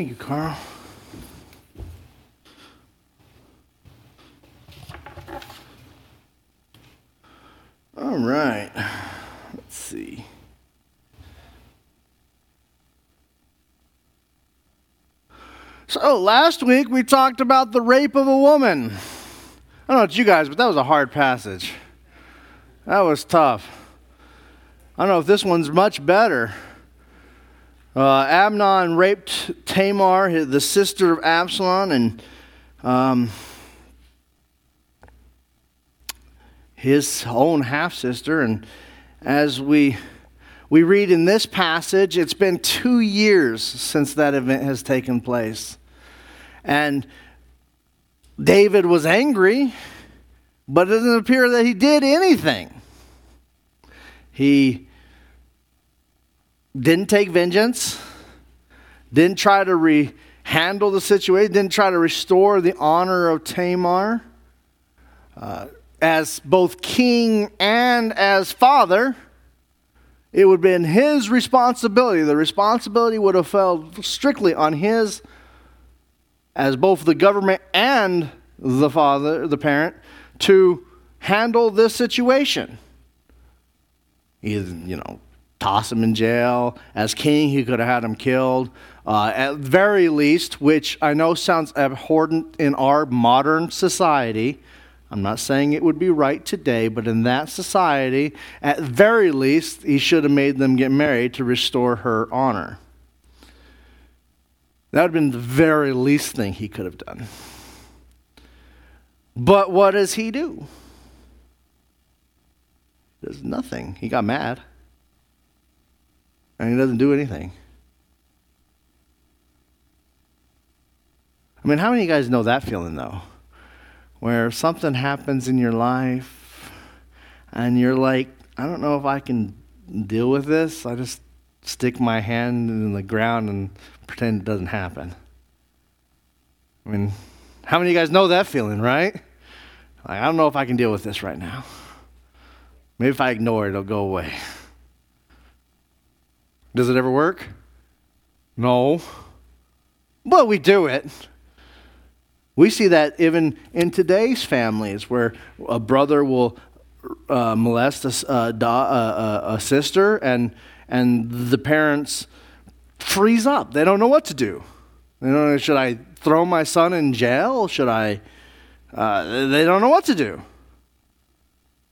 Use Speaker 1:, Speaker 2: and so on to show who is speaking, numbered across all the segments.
Speaker 1: Thank you, Carl. All right. Let's see. So last week we talked about the rape of a woman. I don't know about you guys, but that was a hard passage. That was tough. I don't know if this one's much better. Uh, Amnon raped Tamar, the sister of Absalom, and um, his own half sister. And as we we read in this passage, it's been two years since that event has taken place. And David was angry, but it doesn't appear that he did anything. He didn't take vengeance, didn't try to re- handle the situation, didn't try to restore the honor of Tamar. Uh, as both king and as father, it would have been his responsibility. The responsibility would have fell strictly on his as both the government and the father, the parent, to handle this situation. Either, you know, toss him in jail. As king, he could have had him killed. Uh, at very least, which I know sounds abhorrent in our modern society. I'm not saying it would be right today, but in that society, at very least, he should have made them get married to restore her honor. That would have been the very least thing he could have done. But what does he do? He does nothing. He got mad. And he doesn't do anything. I mean, how many of you guys know that feeling, though? Where something happens in your life and you're like, I don't know if I can deal with this. I just stick my hand in the ground and pretend it doesn't happen. I mean, how many of you guys know that feeling, right? Like, I don't know if I can deal with this right now. Maybe if I ignore it, it'll go away. Does it ever work? No. But we do it. We see that even in today's families where a brother will uh, molest a, uh, a, a, sister and, and the parents freeze up. They don't know what to do. They don't know, should I throw my son in jail? Should I? Uh, they don't know what to do.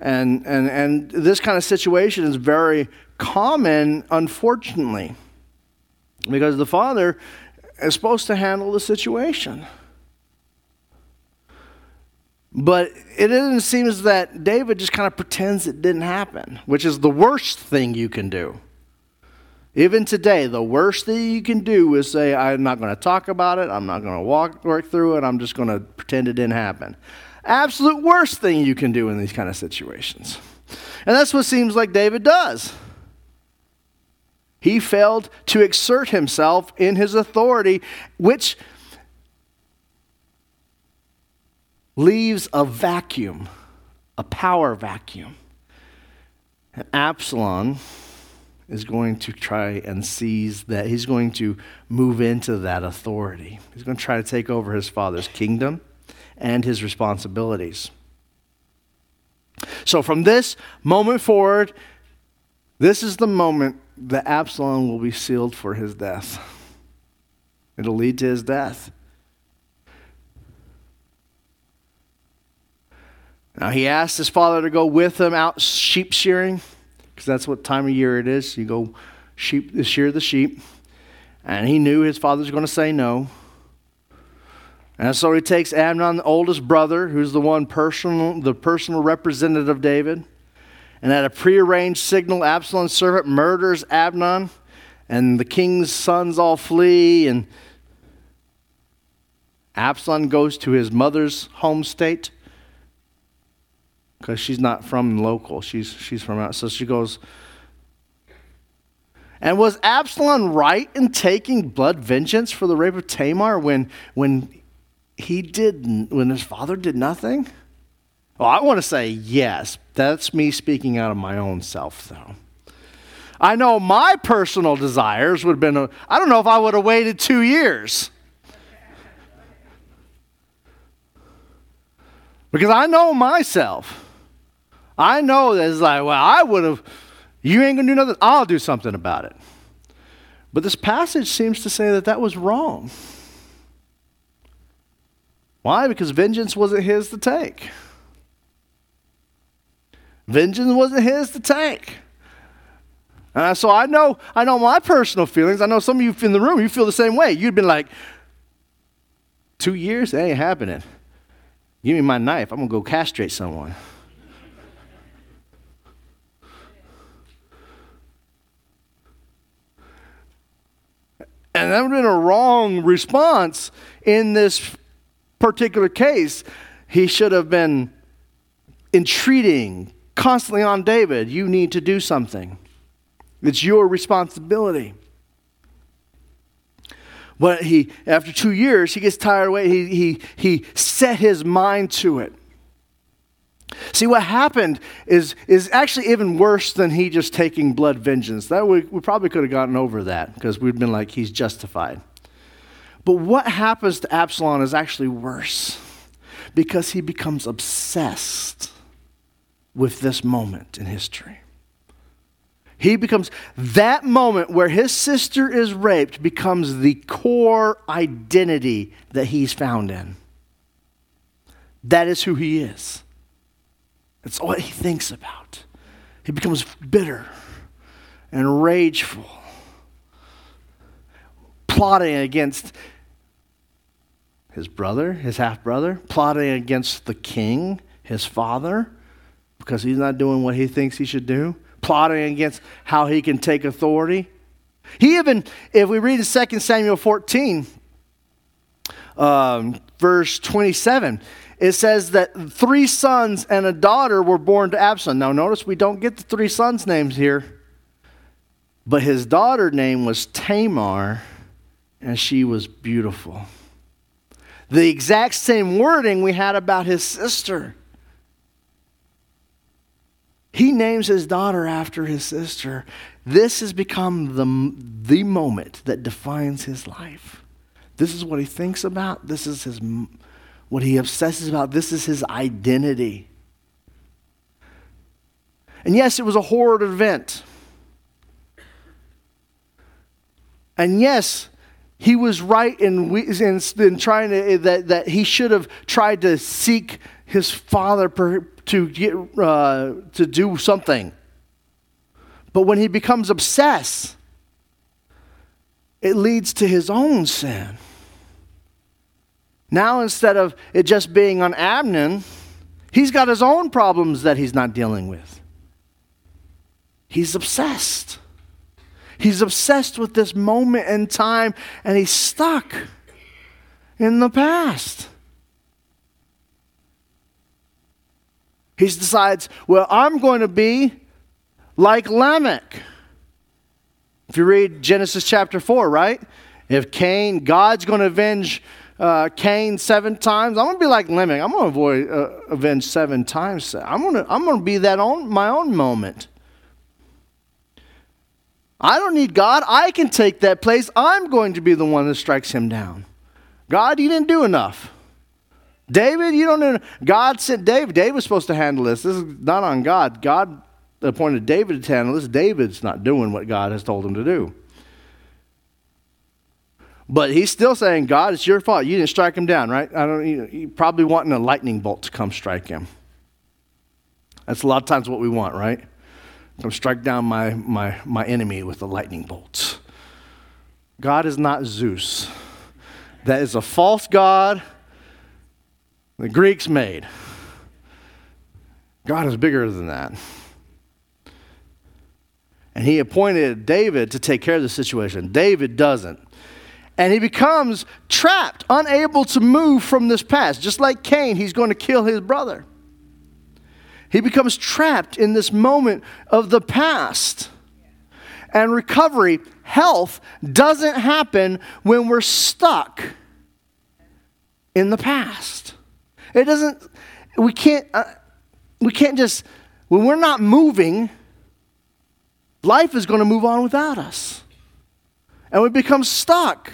Speaker 1: And, and, and this kind of situation is very common, unfortunately, because the father is supposed to handle the situation. But it seems that David just kind of pretends it didn't happen, which is the worst thing you can do. Even today, the worst thing you can do is say, I'm not going to talk about it, I'm not going to walk work through it, I'm just going to pretend it didn't happen. Absolute worst thing you can do in these kind of situations. And that's what seems like David does. He failed to exert himself in his authority, which leaves a vacuum, a power vacuum. And Absalom is going to try and seize that. He's going to move into that authority. He's going to try to take over his father's kingdom and his responsibilities. So, from this moment forward, this is the moment that Absalom will be sealed for his death. It'll lead to his death. Now, he asked his father to go with him out sheep shearing because that's what time of year it is. You go sheep shear the sheep. And he knew his father was going to say no. And so he takes Amnon, the oldest brother, who's the one personal, the personal representative of David. And at a prearranged signal, Absalom's servant murders Amnon, and the king's sons all flee. And Absalom goes to his mother's home state because she's not from local. She's, she's from out. So she goes, and was Absalom right in taking blood vengeance for the rape of Tamar when, when he didn't, when his father did nothing? Well, I want to say yes. That's me speaking out of my own self, though. I know my personal desires would have been, I don't know if I would have waited two years. Because I know myself. I know that it's like, well, I would have, you ain't going to do nothing. I'll do something about it. But this passage seems to say that that was wrong. Why? Because vengeance wasn't his to take. Vengeance wasn't his to take. Uh, so I know, I know my personal feelings. I know some of you in the room, you feel the same way. You'd been like, two years? That ain't happening. Give me my knife. I'm to go castrate someone. And that would have been a wrong response in this particular case. He should have been entreating constantly on David, you need to do something. It's your responsibility. But he, after two years, he gets tired away. He, he, he set his mind to it. See, what happened is, is actually even worse than he just taking blood vengeance. That we, we probably could have gotten over that because we'd been like, he's justified. But what happens to Absalom is actually worse because he becomes obsessed with this moment in history. He becomes that moment where his sister is raped becomes the core identity that he's found in. That is who he is. It's what he thinks about. He becomes bitter and rageful, plotting against his brother, his half brother, plotting against the king, his father, because he's not doing what he thinks he should do plotting against how he can take authority. He even, if we read in 2 Samuel 14, um, verse 27, it says that three sons and a daughter were born to Absalom. Now, notice we don't get the three sons' names here, but his daughter name was Tamar, and she was beautiful. The exact same wording we had about his sister. He names his daughter after his sister. This has become the, the moment that defines his life. This is what he thinks about. This is his, what he obsesses about. This is his identity. And yes, it was a horrid event. And yes, he was right in, in, in trying to, that, that he should have tried to seek his father to get uh, to do something. But when he becomes obsessed, it leads to his own sin. Now, instead of it just being on Amnon, he's got his own problems that he's not dealing with. He's obsessed. He's obsessed with this moment in time and he's stuck in the past. He decides, well, I'm going to be like Lamech. If you read Genesis chapter 4, right? If Cain, God's going to avenge uh, Cain seven times, I'm going to be like Lamech. I'm going to avoid uh, avenge seven times. I'm going to I'm going to be that on my own moment. I don't need God. I can take that place. I'm going to be the one that strikes him down. God, you didn't do enough. David, you don't know. God sent David. David was supposed to handle this. This is not on God. God appointed David to handle this. David's not doing what God has told him to do. But he's still saying, God, it's your fault. You didn't strike him down, right? I don't. You, you probably wanting a lightning bolt to come strike him. That's a lot of times what we want, right? Come strike down my my my enemy with a lightning bolt. God is not Zeus. That is a false god the Greeks made. God is bigger than that. And he appointed David to take care of the situation. David doesn't. And he becomes trapped, unable to move from this past. Just like Cain, he's going to kill his brother. He becomes trapped in this moment of the past. And recovery, health, doesn't happen when we're stuck in the past. It doesn't, we can't, uh, we can't just, when we're not moving, life is going to move on without us. And we become stuck.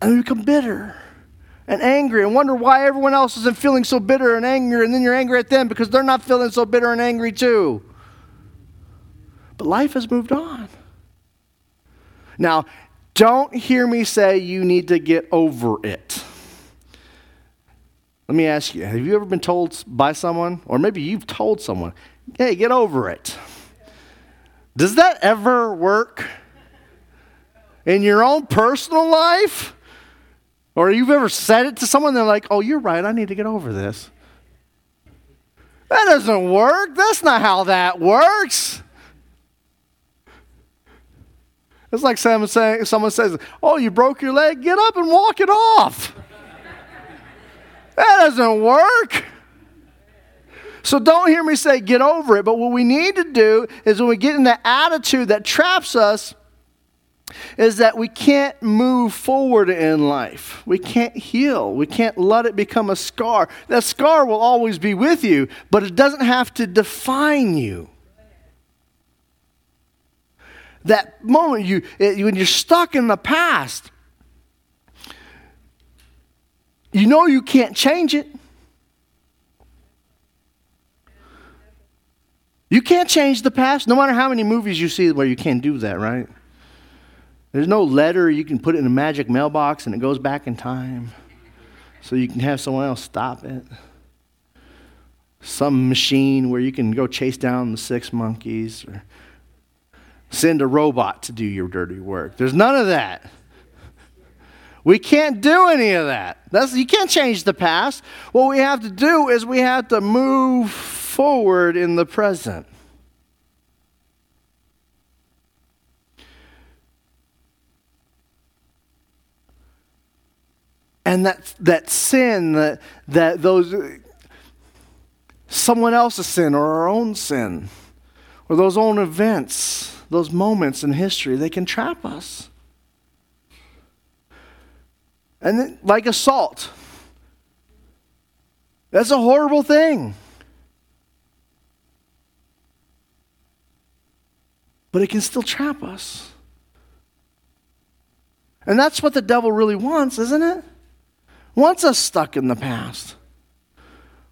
Speaker 1: And we become bitter and angry and wonder why everyone else isn't feeling so bitter and angry, and then you're angry at them because they're not feeling so bitter and angry too. But life has moved on. Now, don't hear me say you need to get over it. Let me ask you have you ever been told by someone, or maybe you've told someone, hey, get over it? Does that ever work? In your own personal life? Or you've ever said it to someone, they're like, oh, you're right, I need to get over this. That doesn't work. That's not how that works. It's like someone, saying, someone says, Oh, you broke your leg? Get up and walk it off. that doesn't work. So don't hear me say get over it. But what we need to do is when we get in that attitude that traps us, is that we can't move forward in life. We can't heal. We can't let it become a scar. That scar will always be with you, but it doesn't have to define you. That moment you, it, when you're stuck in the past, you know you can't change it. You can't change the past, no matter how many movies you see where you can't do that, right? There's no letter you can put in a magic mailbox and it goes back in time so you can have someone else stop it. Some machine where you can go chase down the six monkeys or send a robot to do your dirty work. There's none of that. We can't do any of that. That's, you can't change the past. What we have to do is we have to move forward in the present. And that, that sin, that, that those, someone else's sin or our own sin, or those own events, those moments in history, they can trap us. And then, like assault, that's a horrible thing. But it can still trap us. And that's what the devil really wants, isn't it? Wants us stuck in the past.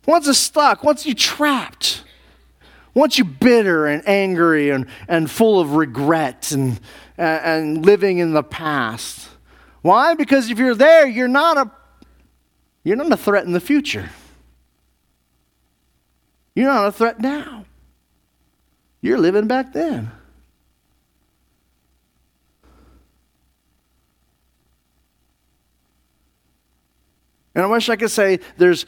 Speaker 1: Wants us stuck, wants you trapped wants you bitter and angry and, and full of regret and, and living in the past. Why? Because if you're there, you're not a you're not a threat in the future. You're not a threat now. You're living back then. And I wish I could say there's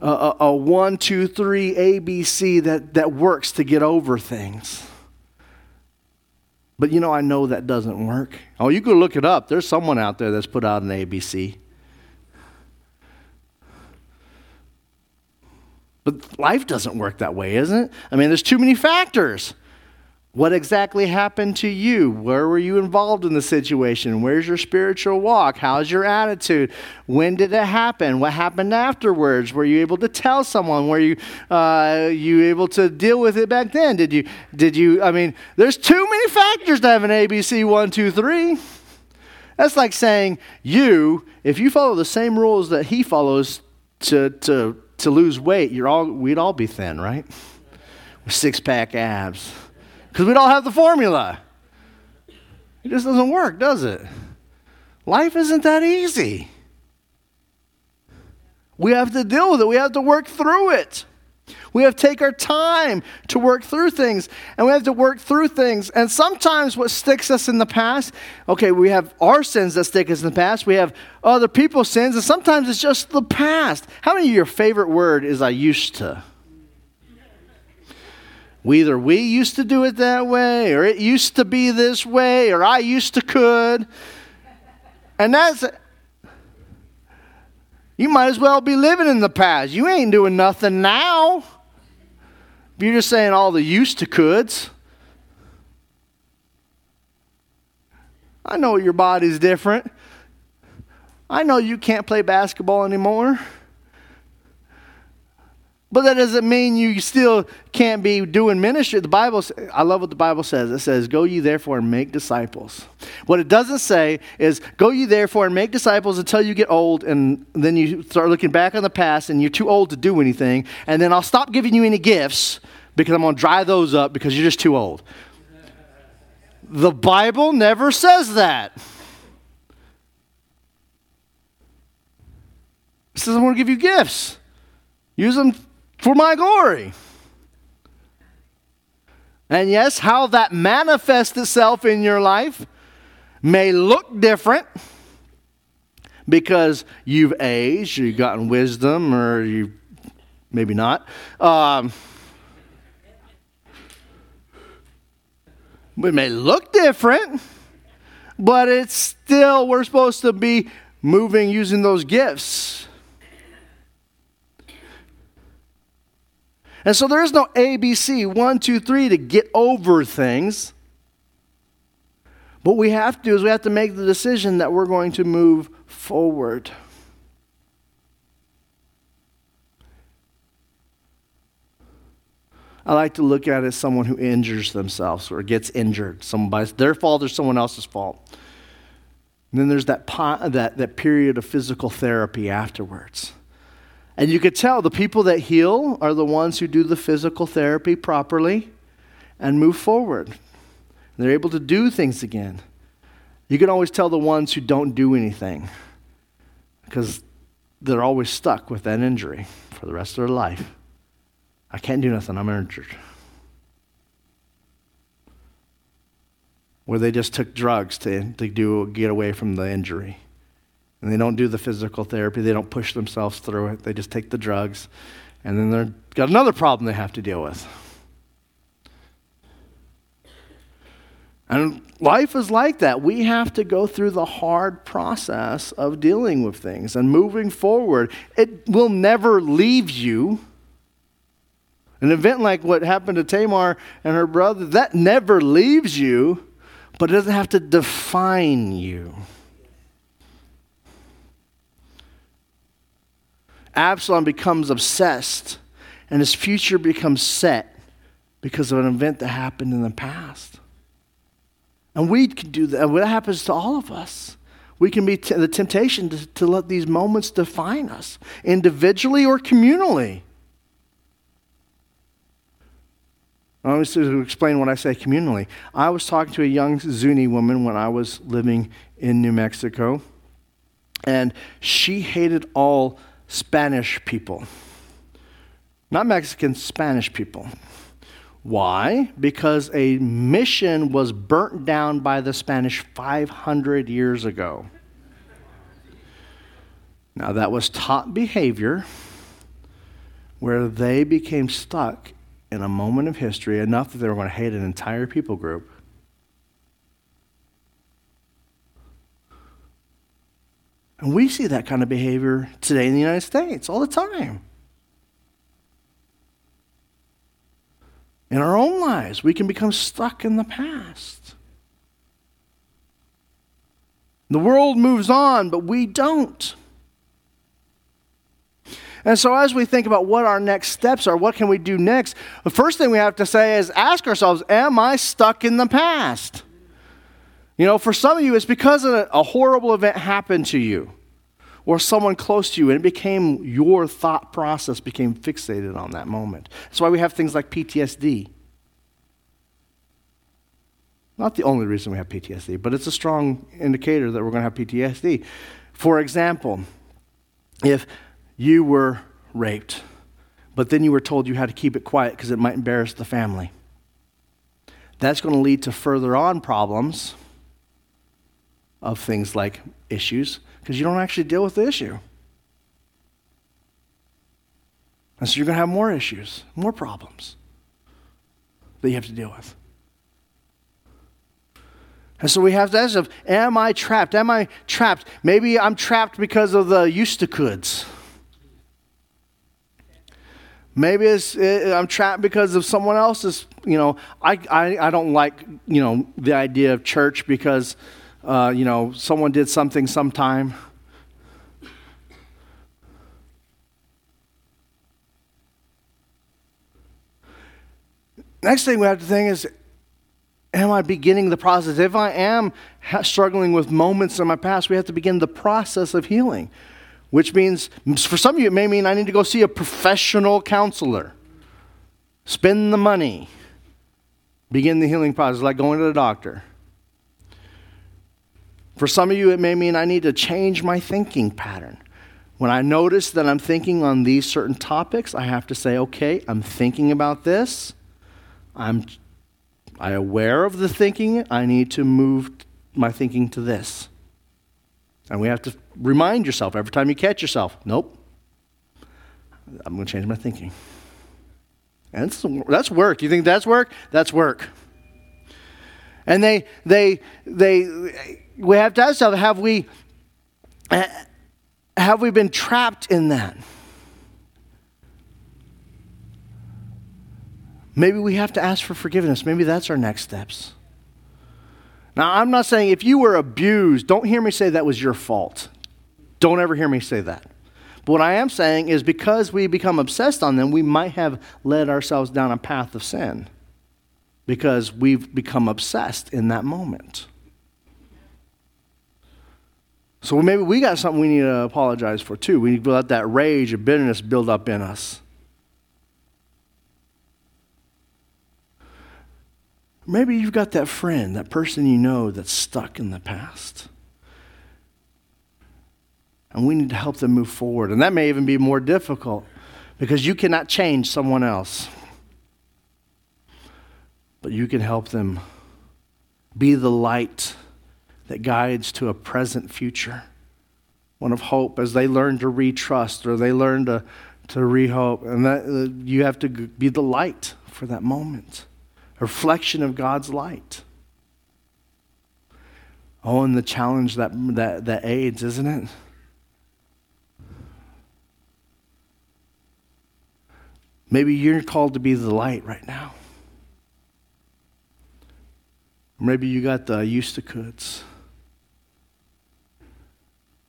Speaker 1: a, a one, two, three ABC that, that works to get over things. But you know, I know that doesn't work. Oh, you can look it up. There's someone out there that's put out an ABC. But life doesn't work that way, isn't it? I mean, there's too many factors. What exactly happened to you? Where were you involved in the situation? Where's your spiritual walk? How's your attitude? When did it happen? What happened afterwards? Were you able to tell someone? Were you uh, you able to deal with it back then? Did you did you? I mean, there's too many factors to have an ABC one two three. That's like saying you, if you follow the same rules that he follows to to to lose weight, you're all we'd all be thin, right? Six pack abs because we don't have the formula. It just doesn't work, does it? Life isn't that easy. We have to deal with it, we have to work through it. We have to take our time to work through things, and we have to work through things. And sometimes what sticks us in the past, okay, we have our sins that stick us in the past, we have other people's sins, and sometimes it's just the past. How many of your favorite word is I used to? We either we used to do it that way, or it used to be this way, or I used to could. And that's, you might as well be living in the past. You ain't doing nothing now. You're just saying all the used to coulds. I know your body's different. I know you can't play basketball anymore. But that doesn't mean you still can't be doing ministry. The Bible, I love what the Bible says. It says, Go ye therefore and make disciples. What it doesn't say is, Go ye therefore and make disciples until you get old, and then you start looking back on the past and you're too old to do anything, and then I'll stop giving you any gifts because I'm going to dry those up because you're just too old. The Bible never says that. It says, I'm going to give you gifts. Use them for my glory. And yes, how that manifests itself in your life may look different because you've aged, you've gotten wisdom, or you maybe not. Um, may look different, but it's still, we're supposed to be moving using those gifts. And so there is no ABC, one, two, three, to get over things. What we have to do is we have to make the decision that we're going to move forward. I like to look at it as someone who injures themselves or gets injured. Somebody's their fault or someone else's fault. And then there's that, that, that period of physical therapy afterwards. And you could tell the people that heal are the ones who do the physical therapy properly and move forward. They're able to do things again. You can always tell the ones who don't do anything because they're always stuck with that injury for the rest of their life. I can't do nothing, I'm injured. Where they just took drugs to, to do, get away from the injury and they don't do the physical therapy. They don't push themselves through it. They just take the drugs. And then they've got another problem they have to deal with. And life is like that. We have to go through the hard process of dealing with things and moving forward. It will never leave you. An event like what happened to Tamar and her brother, that never leaves you, but it doesn't have to define you. Absalom becomes obsessed and his future becomes set because of an event that happened in the past. And we can do that. What happens to all of us? We can be t- the temptation to, to let these moments define us, individually or communally. Let me to explain what I say communally. I was talking to a young Zuni woman when I was living in New Mexico, and she hated all Spanish people. Not Mexican, Spanish people. Why? Because a mission was burnt down by the Spanish 500 years ago. Now, that was taught behavior where they became stuck in a moment of history enough that they were going to hate an entire people group And we see that kind of behavior today in the United States all the time. In our own lives, we can become stuck in the past. The world moves on, but we don't. And so, as we think about what our next steps are, what can we do next? The first thing we have to say is ask ourselves Am I stuck in the past? You know, for some of you, it's because a, horrible event happened to you or someone close to you, and it became your thought process became fixated on that moment. That's why we have things like PTSD. Not the only reason we have PTSD, but it's a strong indicator that we're going to have PTSD. For example, if you were raped, but then you were told you had to keep it quiet because it might embarrass the family, that's going to lead to further on problems of things like issues because you don't actually deal with the issue. And so you're going to have more issues, more problems that you have to deal with. And so we have to ask, am I trapped? Am I trapped? Maybe I'm trapped because of the used to coulds. Maybe it, eh, eh, I'm trapped because of someone else's, you know, I, I, I don't like, you know, the idea of church because uh, you know, someone did something sometime. next thing we have to think is am I beginning the process? If I am struggling with moments in my past, we have to begin the process of healing, which means for some of you, it may mean I need to go see a professional counselor, spend the money, begin the healing process, like going to the doctor. For some of you, it may mean I need to change my thinking pattern. When I notice that I'm thinking on these certain topics, I have to say, okay, I'm thinking about this. I'm I aware of the thinking. I need to move my thinking to this. And we have to remind yourself every time you catch yourself, nope, I'm going to change my thinking. And that's, work. You think that's work? That's work. And they, they, they, we have to ask ourselves, have we, eh, have we been trapped in that? Maybe we have to ask for forgiveness. Maybe that's our next steps. Now, I'm not saying if you were abused, don't hear me say that was your fault. Don't ever hear me say that. But what I am saying is because we become obsessed on them, we might have led ourselves down a path of sin because we've become obsessed in that moment. So maybe we got something we need to apologize for too. We need to let that rage and bitterness build up in us. Maybe you've got that friend, that person you know that's stuck in the past. And we need to help them move forward. And that may even be more difficult because you cannot change someone else. But you can help them be the light that guides to a present future, one of hope as they learn to retrust or they learn to, to rehope. And that, uh, you have to be the light for that moment a reflection of God's light. Oh, and the challenge that, that, that aids, isn't it? Maybe you're called to be the light right now. Maybe you got the used to coulds.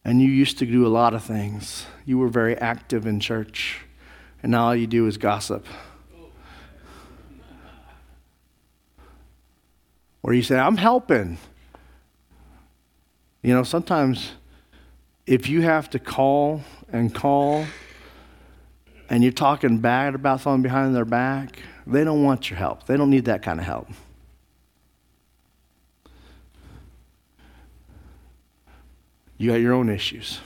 Speaker 1: And you used to do a lot of things. You were very active in church. And now all you do is gossip. Or you say, I'm helping. You know, sometimes if you have to call and call and you're talking bad about someone behind their back, they don't want your help. They don't need that kind of help. You got your own issues.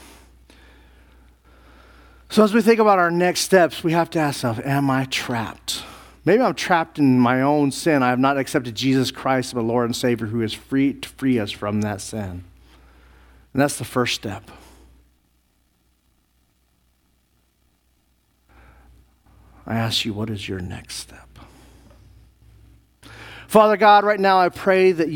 Speaker 1: So, as we think about our next steps, we have to ask ourselves Am I trapped? Maybe I'm trapped in my own sin. I have not accepted Jesus Christ, my Lord and Savior, who is free to free us from that sin. And that's the first step. I ask you, what is your next step? Father God, right now I pray that you.